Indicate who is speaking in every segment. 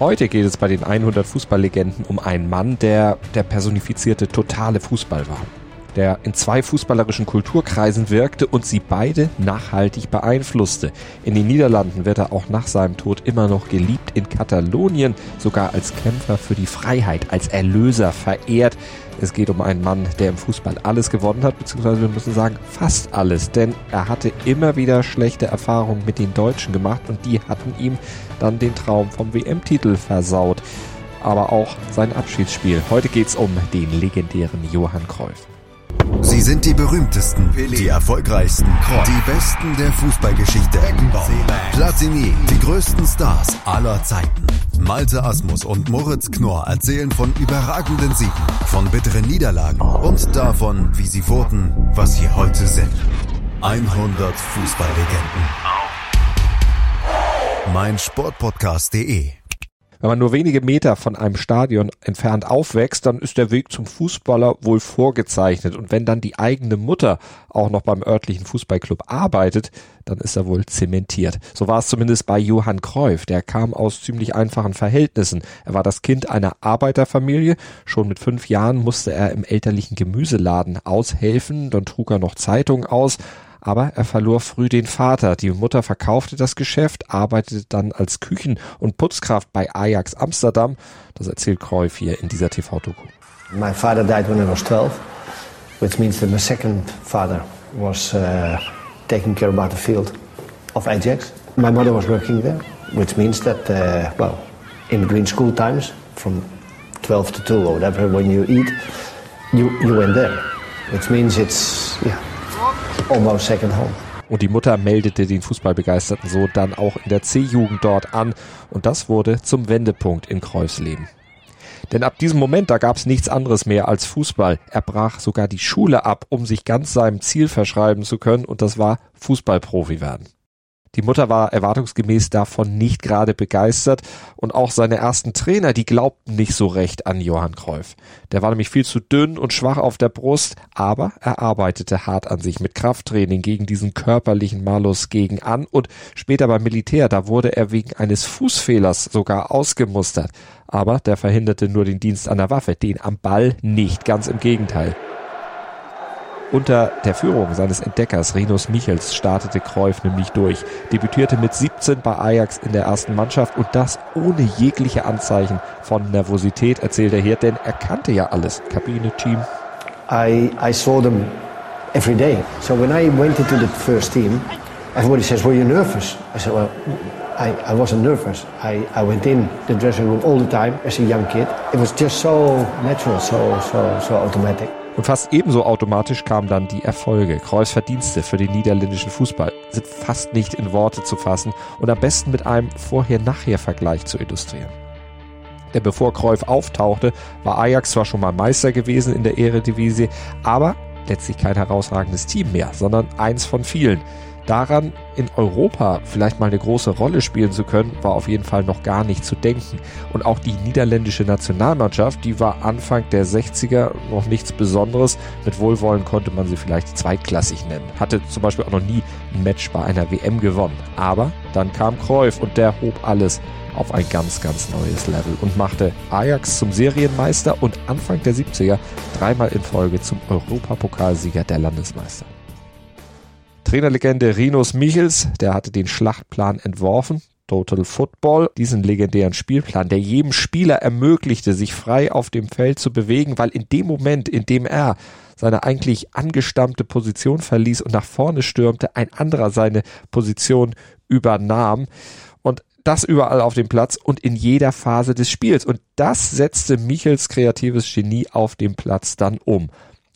Speaker 1: Heute geht es bei den 100 Fußballlegenden um einen Mann, der der personifizierte totale Fußball war. Der in zwei fußballerischen Kulturkreisen wirkte und sie beide nachhaltig beeinflusste. In den Niederlanden wird er auch nach seinem Tod immer noch geliebt, in Katalonien sogar als Kämpfer für die Freiheit, als Erlöser verehrt. Es geht um einen Mann, der im Fußball alles gewonnen hat, beziehungsweise wir müssen sagen fast alles, denn er hatte immer wieder schlechte Erfahrungen mit den Deutschen gemacht und die hatten ihm dann den Traum vom WM-Titel versaut. Aber auch sein Abschiedsspiel. Heute geht's um den legendären Johann Cruyff.
Speaker 2: Sie sind die berühmtesten, die erfolgreichsten, die besten der Fußballgeschichte. Platini, die größten Stars aller Zeiten. Malte Asmus und Moritz Knorr erzählen von überragenden Siegen, von bitteren Niederlagen und davon, wie sie wurden, was sie heute sind. 100 Fußballlegenden. Mein Sportpodcast.de
Speaker 1: wenn man nur wenige Meter von einem Stadion entfernt aufwächst, dann ist der Weg zum Fußballer wohl vorgezeichnet. Und wenn dann die eigene Mutter auch noch beim örtlichen Fußballclub arbeitet, dann ist er wohl zementiert. So war es zumindest bei Johann Cruyff. Der kam aus ziemlich einfachen Verhältnissen. Er war das Kind einer Arbeiterfamilie. Schon mit fünf Jahren musste er im elterlichen Gemüseladen aushelfen. Dann trug er noch Zeitungen aus. Aber er verlor früh den Vater. Die Mutter verkaufte das Geschäft, arbeitete dann als Küchen- und Putzkraft bei Ajax Amsterdam. Das erzählt Cruyff hier in dieser TV-Doku.
Speaker 3: My father died when I was 12, which means that my second father was uh, taking care about the field of Ajax. My mother was working there, which means that, uh, well, in between school times, from 12 to 2 or whatever, when you eat, you, you went there. Which means it's, yeah, almost second home.
Speaker 1: Und die Mutter meldete den Fußballbegeisterten so dann auch in der C-Jugend dort an. Und das wurde zum Wendepunkt in Kreuz Leben. Denn ab diesem Moment, da gab es nichts anderes mehr als Fußball. Er brach sogar die Schule ab, um sich ganz seinem Ziel verschreiben zu können, und das war Fußballprofi werden. Die Mutter war erwartungsgemäß davon nicht gerade begeistert und auch seine ersten Trainer, die glaubten nicht so recht an Johann Cruyff. Der war nämlich viel zu dünn und schwach auf der Brust, aber er arbeitete hart an sich mit Krafttraining gegen diesen körperlichen Malus gegen an und später beim Militär, da wurde er wegen eines Fußfehlers sogar ausgemustert. Aber der verhinderte nur den Dienst an der Waffe, den am Ball nicht, ganz im Gegenteil. Unter der Führung seines Entdeckers Rinus Michels startete Cruyff nämlich durch, debütierte mit 17 bei Ajax in der ersten Mannschaft und das ohne jegliche Anzeichen von Nervosität, erzählt er hier, denn er kannte ja alles. Kabine, Team.
Speaker 3: I, I saw them every day. So when I went into the first team, everybody says, were you nervous? I said, well, I, I wasn't nervous. I, I went in the dressing room all the time as a young kid. It was just so natural, so, so, so automatic.
Speaker 1: Und fast ebenso automatisch kamen dann die Erfolge. Kreuz Verdienste für den niederländischen Fußball sind fast nicht in Worte zu fassen und am besten mit einem Vorher-Nachher-Vergleich zu illustrieren. Denn bevor Cruyff auftauchte, war Ajax zwar schon mal Meister gewesen in der Eredivisie, aber letztlich kein herausragendes Team mehr, sondern eins von vielen. Daran, in Europa vielleicht mal eine große Rolle spielen zu können, war auf jeden Fall noch gar nicht zu denken. Und auch die niederländische Nationalmannschaft, die war Anfang der 60er noch nichts Besonderes. Mit Wohlwollen konnte man sie vielleicht zweitklassig nennen. Hatte zum Beispiel auch noch nie ein Match bei einer WM gewonnen. Aber dann kam Cruyff und der hob alles auf ein ganz, ganz neues Level und machte Ajax zum Serienmeister und Anfang der 70er dreimal in Folge zum Europapokalsieger der Landesmeister. Trainerlegende Rinus Michels, der hatte den Schlachtplan entworfen. Total Football, diesen legendären Spielplan, der jedem Spieler ermöglichte, sich frei auf dem Feld zu bewegen, weil in dem Moment, in dem er seine eigentlich angestammte Position verließ und nach vorne stürmte, ein anderer seine Position übernahm. Und das überall auf dem Platz und in jeder Phase des Spiels. Und das setzte Michels kreatives Genie auf dem Platz dann um.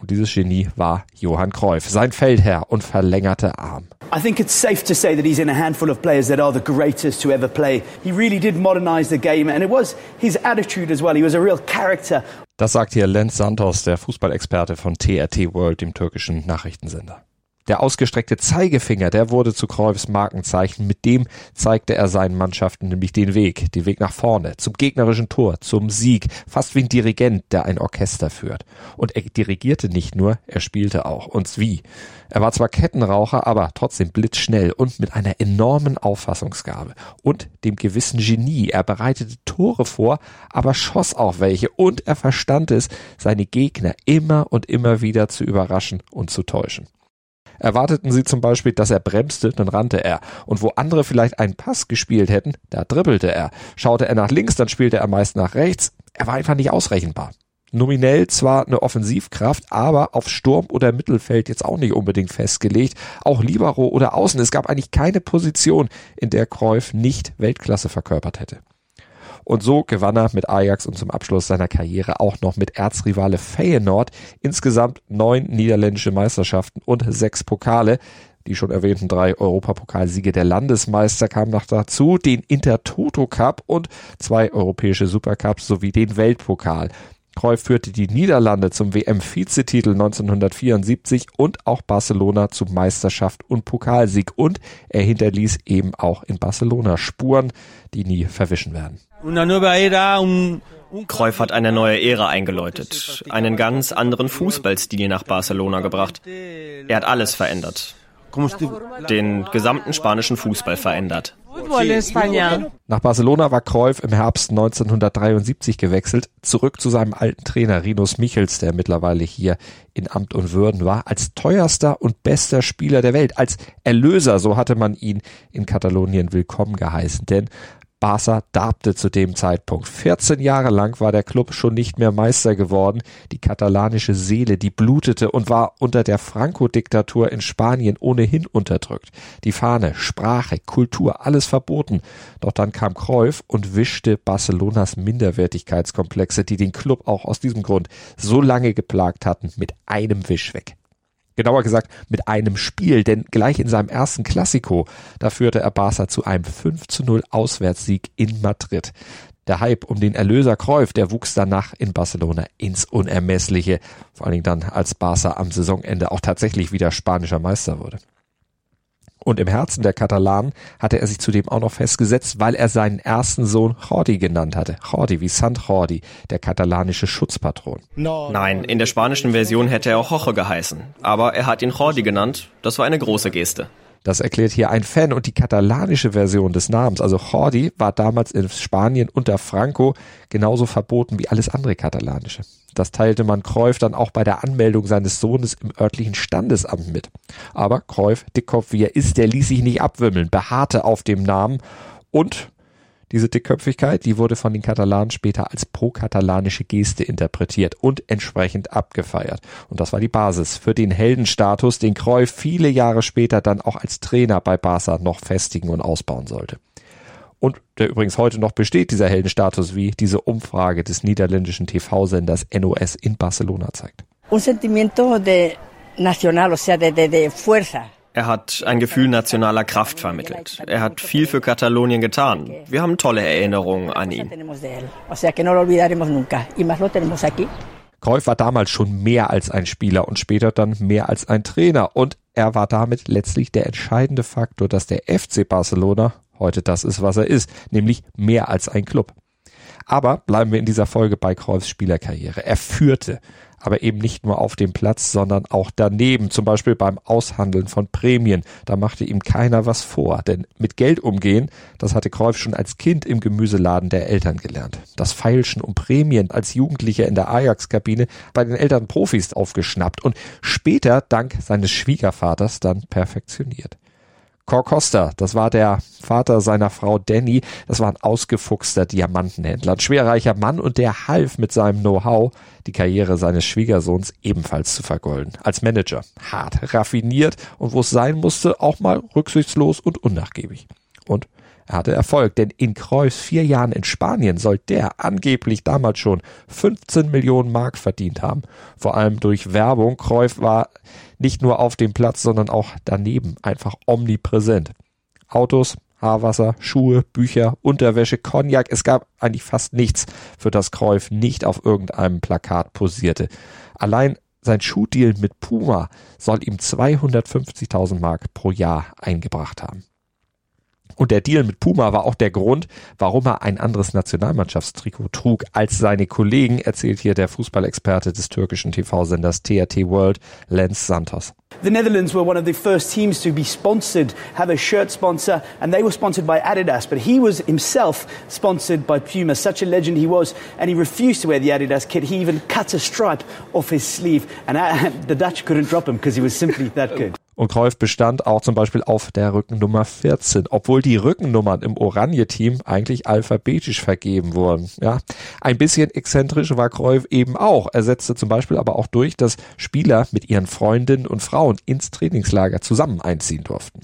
Speaker 1: Und dieses Genie war Johann Cruyff, sein Feldherr und verlängerte Arm.
Speaker 4: I think it's safe to say that he's in a handful of players that are the greatest to ever play. He really did modernize the game and it was his attitude as well. He was a real character.
Speaker 1: Das sagt hier Lenz Santos, der Fußballexperte von TRT World, dem türkischen Nachrichtensender. Der ausgestreckte Zeigefinger, der wurde zu Cruyffs Markenzeichen. Mit dem zeigte er seinen Mannschaften nämlich den Weg, den Weg nach vorne, zum gegnerischen Tor, zum Sieg, fast wie ein Dirigent, der ein Orchester führt. Und er dirigierte nicht nur, er spielte auch. Und wie? Er war zwar Kettenraucher, aber trotzdem blitzschnell und mit einer enormen Auffassungsgabe und dem gewissen Genie. Er bereitete Tore vor, aber schoss auch welche und er verstand es, seine Gegner immer und immer wieder zu überraschen und zu täuschen. Erwarteten sie zum Beispiel, dass er bremste, dann rannte er. Und wo andere vielleicht einen Pass gespielt hätten, da dribbelte er. Schaute er nach links, dann spielte er meist nach rechts. Er war einfach nicht ausrechenbar nominell zwar eine Offensivkraft, aber auf Sturm oder Mittelfeld jetzt auch nicht unbedingt festgelegt. Auch Libero oder Außen. Es gab eigentlich keine Position, in der Cruyff nicht Weltklasse verkörpert hätte. Und so gewann er mit Ajax und zum Abschluss seiner Karriere auch noch mit Erzrivale Feyenoord insgesamt neun niederländische Meisterschaften und sechs Pokale. Die schon erwähnten drei Europapokalsiege der Landesmeister kamen noch dazu, den Intertoto Cup und zwei europäische Supercups sowie den Weltpokal. Cruyff führte die Niederlande zum WM-Vizetitel 1974 und auch Barcelona zu Meisterschaft und Pokalsieg und er hinterließ eben auch in Barcelona Spuren, die nie verwischen werden.
Speaker 5: Cruyff hat eine neue Ära eingeläutet, einen ganz anderen Fußballstil nach Barcelona gebracht. Er hat alles verändert. Den gesamten spanischen Fußball verändert.
Speaker 1: Nach Barcelona war Cruyff im Herbst 1973 gewechselt, zurück zu seinem alten Trainer Rinus Michels, der mittlerweile hier in Amt und Würden war, als teuerster und bester Spieler der Welt, als Erlöser, so hatte man ihn in Katalonien willkommen geheißen, denn Barca darbte zu dem Zeitpunkt. 14 Jahre lang war der Club schon nicht mehr Meister geworden. Die katalanische Seele, die blutete und war unter der Franco-Diktatur in Spanien ohnehin unterdrückt. Die Fahne, Sprache, Kultur, alles verboten. Doch dann kam Cruyff und wischte Barcelonas Minderwertigkeitskomplexe, die den Club auch aus diesem Grund so lange geplagt hatten, mit einem Wisch weg. Genauer gesagt mit einem Spiel, denn gleich in seinem ersten Klassiko, da führte er Barca zu einem 5 zu 0 Auswärtssieg in Madrid. Der Hype um den Erlöser Cruyff, der wuchs danach in Barcelona ins Unermessliche, vor allen Dingen dann als Barca am Saisonende auch tatsächlich wieder spanischer Meister wurde. Und im Herzen der Katalanen hatte er sich zudem auch noch festgesetzt, weil er seinen ersten Sohn Jordi genannt hatte. Jordi wie Sant Jordi, der katalanische Schutzpatron.
Speaker 5: Nein, in der spanischen Version hätte er auch Jorge geheißen. Aber er hat ihn Jordi genannt. Das war eine große Geste.
Speaker 1: Das erklärt hier ein Fan und die katalanische Version des Namens, also Jordi, war damals in Spanien unter Franco genauso verboten wie alles andere katalanische. Das teilte man Cruyff dann auch bei der Anmeldung seines Sohnes im örtlichen Standesamt mit. Aber Cruyff, Dickkopf wie er ist, der ließ sich nicht abwimmeln, beharrte auf dem Namen und diese Dickköpfigkeit, die wurde von den Katalanen später als pro-katalanische Geste interpretiert und entsprechend abgefeiert. Und das war die Basis für den Heldenstatus, den Cruyff viele Jahre später dann auch als Trainer bei Barca noch festigen und ausbauen sollte und der übrigens heute noch besteht, dieser Heldenstatus, wie diese Umfrage des niederländischen TV-Senders NOS in Barcelona zeigt.
Speaker 5: Un sentimiento de nacional, o sea, de, de, de fuerza. Er hat ein Gefühl nationaler Kraft vermittelt. Er hat viel für Katalonien getan. Wir haben tolle Erinnerungen an ihn.
Speaker 1: Cruyff war damals schon mehr als ein Spieler und später dann mehr als ein Trainer und er war damit letztlich der entscheidende Faktor, dass der FC Barcelona heute das ist, was er ist, nämlich mehr als ein Club. Aber bleiben wir in dieser Folge bei Cruyffs Spielerkarriere. Er führte, aber eben nicht nur auf dem Platz, sondern auch daneben, zum Beispiel beim Aushandeln von Prämien. Da machte ihm keiner was vor, denn mit Geld umgehen, das hatte Cruyff schon als Kind im Gemüseladen der Eltern gelernt. Das Feilschen um Prämien als Jugendlicher in der Ajax-Kabine bei den Eltern Profis aufgeschnappt und später dank seines Schwiegervaters dann perfektioniert. Cor Costa, das war der Vater seiner Frau Danny, das war ein ausgefuchster Diamantenhändler, ein schwerreicher Mann und der half mit seinem Know-how, die Karriere seines Schwiegersohns ebenfalls zu vergolden. Als Manager, hart, raffiniert und wo es sein musste, auch mal rücksichtslos und unnachgiebig. Und er hatte Erfolg, denn in Kreuz vier Jahren in Spanien soll der angeblich damals schon 15 Millionen Mark verdient haben. Vor allem durch Werbung. Kreuz war nicht nur auf dem Platz, sondern auch daneben einfach omnipräsent. Autos, Haarwasser, Schuhe, Bücher, Unterwäsche, Cognac. Es gab eigentlich fast nichts, für das Kreuz nicht auf irgendeinem Plakat posierte. Allein Sein Schuhdeal mit Puma soll ihm 250.000 Mark pro Jahr eingebracht haben. Und der Deal mit Puma war auch der Grund, warum er ein anderes Nationalmannschaftstrikot trug als seine Kollegen, erzählt hier der Fußballexperte des türkischen TV-Senders TRT World, Lance Santos.
Speaker 4: The Netherlands were one of the first teams to be sponsored, have a shirt sponsor, and they were sponsored by Adidas. But he was himself sponsored by Puma, such a legend he was, and he refused to wear the Adidas kit. He even cut a stripe off his sleeve, and the Dutch couldn't drop him because he was simply that good.
Speaker 1: Und Cruyff bestand auch zum Beispiel auf der Rückennummer 14, obwohl die Rückennummern im Oranje-Team eigentlich alphabetisch vergeben wurden. Ja, ein bisschen exzentrisch war Cruyff eben auch. Er setzte zum Beispiel aber auch durch, dass Spieler mit ihren Freundinnen und Frauen ins Trainingslager zusammen einziehen durften.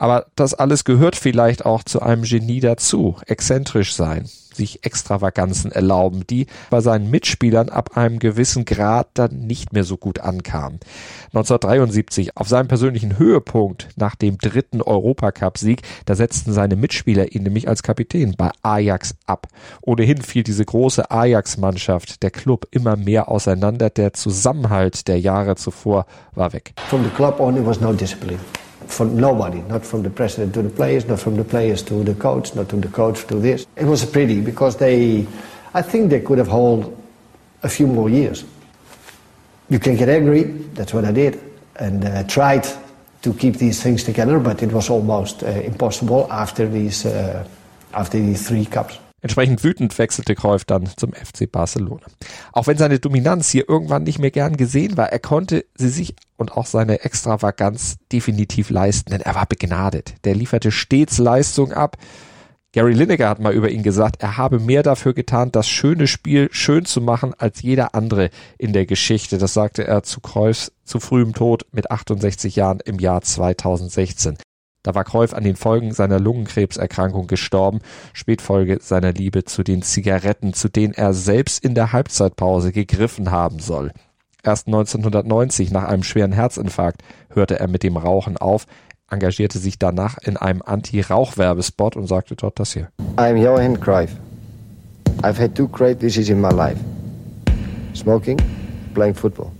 Speaker 1: Aber das alles gehört vielleicht auch zu einem Genie dazu, exzentrisch sein sich Extravaganzen erlauben, die bei seinen Mitspielern ab einem gewissen Grad dann nicht mehr so gut ankamen. 1973, auf seinem persönlichen Höhepunkt nach dem dritten Europacup-Sieg, da setzten seine Mitspieler ihn nämlich als Kapitän bei Ajax ab. Ohnehin fiel diese große Ajax-Mannschaft, der Club, immer mehr auseinander. Der Zusammenhalt der Jahre zuvor war weg.
Speaker 3: From the club only was no discipline. From nobody, not from the president to the players, not from the players to the coach, not from the coach to this. It was pretty because they, I think they could have held a few more years. You can get angry, that's what I did, and uh, tried to keep these things together, but it was almost uh, impossible after these, uh, after these three cups.
Speaker 1: Entsprechend wütend wechselte Cruyff dann zum FC Barcelona. Auch wenn seine Dominanz hier irgendwann nicht mehr gern gesehen war, er konnte sie sich und auch seine Extravaganz definitiv leisten, denn er war begnadet. Der lieferte stets Leistung ab. Gary Lineker hat mal über ihn gesagt, er habe mehr dafür getan, das schöne Spiel schön zu machen als jeder andere in der Geschichte. Das sagte er zu Cruyffs zu frühem Tod mit 68 Jahren im Jahr 2016. Da war Cruyff an den Folgen seiner Lungenkrebserkrankung gestorben, Spätfolge seiner Liebe zu den Zigaretten, zu denen er selbst in der Halbzeitpause gegriffen haben soll. Erst 1990, nach einem schweren Herzinfarkt, hörte er mit dem Rauchen auf, engagierte sich danach in einem Anti-Rauch-Werbespot und sagte dort das hier.
Speaker 3: I'm Johan Cruyff. I've had two great decisions in my life. Smoking, playing football.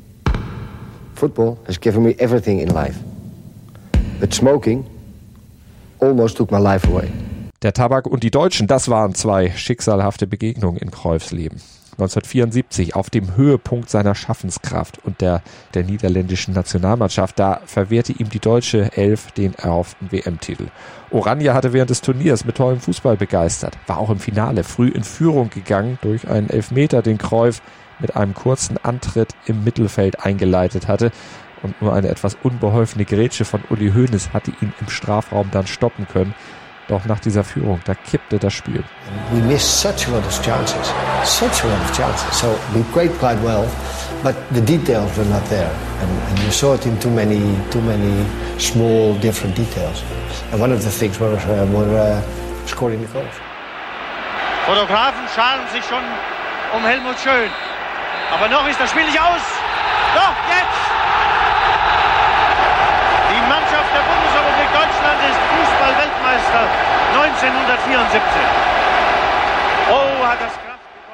Speaker 3: Football has given me everything in life. But smoking almost took my life away.
Speaker 1: Der Tabak und die Deutschen, das waren zwei schicksalhafte Begegnungen in Cruyffs Leben. 1974 auf dem Höhepunkt seiner Schaffenskraft und der, der niederländischen Nationalmannschaft. Da verwehrte ihm die deutsche Elf den erhofften WM-Titel. Oranje hatte während des Turniers mit tollem Fußball begeistert, war auch im Finale früh in Führung gegangen durch einen Elfmeter, den Cruyff mit einem kurzen Antritt im Mittelfeld eingeleitet hatte und nur eine etwas unbeholfene Grätsche von Uli Hoeneß hatte ihn im Strafraum dann stoppen können. Doch nach dieser Führung, da kippte das Spiel.
Speaker 3: We missed such a lot of chances, such a lot of chances. So we played quite well, but the details were not there, and, and you saw it in too many, too many small, different details. And one of the things were, uh, were uh, scoring the goals.
Speaker 6: Fotografen scharen sich schon um Helmut Schön, aber noch ist das Spiel nicht aus. Doch jetzt! der Bundesrepublik Deutschland ist Fußball-Weltmeister 1974. Oh, hat das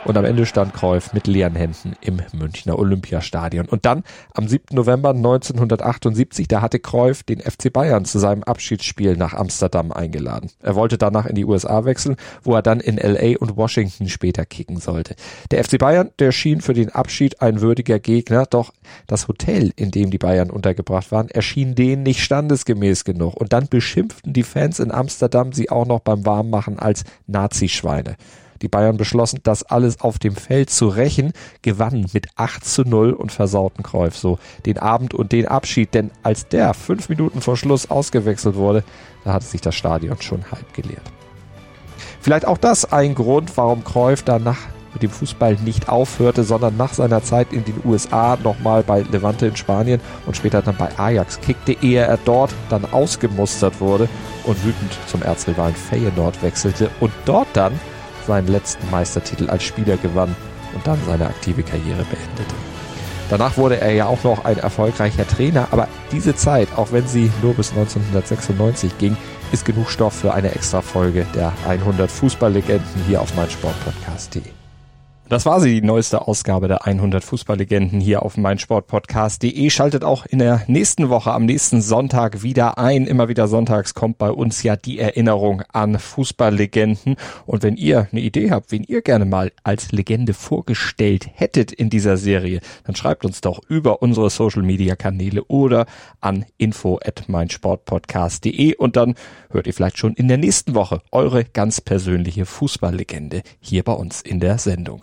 Speaker 1: und am Ende stand Cruyff mit leeren Händen im Münchner Olympiastadion. Und dann am 7. November 1978, da hatte Cruyff den FC Bayern zu seinem Abschiedsspiel nach Amsterdam eingeladen. Er wollte danach in die USA wechseln, wo er dann in LA und Washington später kicken sollte. Der FC Bayern, der schien für den Abschied ein würdiger Gegner, doch das Hotel, in dem die Bayern untergebracht waren, erschien denen nicht standesgemäß genug. Und dann beschimpften die Fans in Amsterdam sie auch noch beim Warmmachen als Nazischweine. Die Bayern beschlossen, das alles auf dem Feld zu rächen, gewannen mit 8 zu 0 und versauten Kräuf so den Abend und den Abschied, denn als der fünf Minuten vor Schluss ausgewechselt wurde, da hatte sich das Stadion schon halb geleert. Vielleicht auch das ein Grund, warum Cruyff danach mit dem Fußball nicht aufhörte, sondern nach seiner Zeit in den USA nochmal bei Levante in Spanien und später dann bei Ajax kickte, ehe er dort dann ausgemustert wurde und wütend zum Erzrivalen Feyenoord wechselte und dort dann seinen letzten Meistertitel als Spieler gewann und dann seine aktive Karriere beendete. Danach wurde er ja auch noch ein erfolgreicher Trainer, aber diese Zeit, auch wenn sie nur bis 1996 ging, ist genug Stoff für eine extra Folge der 100 Fußballlegenden hier auf meinsportpodcast.de. Das war sie, die neueste Ausgabe der 100 Fußballlegenden hier auf meinsportpodcast.de. Schaltet auch in der nächsten Woche, am nächsten Sonntag wieder ein. Immer wieder sonntags kommt bei uns ja die Erinnerung an Fußballlegenden. Und wenn ihr eine Idee habt, wen ihr gerne mal als Legende vorgestellt hättet in dieser Serie, dann schreibt uns doch über unsere Social Media Kanäle oder an info at meinsportpodcast.de und dann hört ihr vielleicht schon in der nächsten Woche eure ganz persönliche Fußballlegende hier bei uns in der Sendung.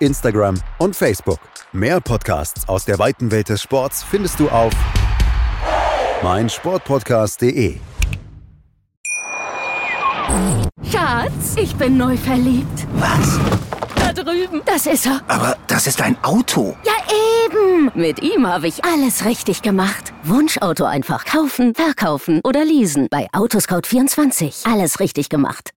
Speaker 2: Instagram und Facebook. Mehr Podcasts aus der weiten Welt des Sports findest du auf meinsportpodcast.de.
Speaker 7: Schatz, ich bin neu verliebt.
Speaker 8: Was?
Speaker 7: Da drüben. Das ist er.
Speaker 8: Aber das ist ein Auto.
Speaker 7: Ja, eben. Mit ihm habe ich alles richtig gemacht. Wunschauto einfach kaufen, verkaufen oder leasen. Bei Autoscout24. Alles richtig gemacht.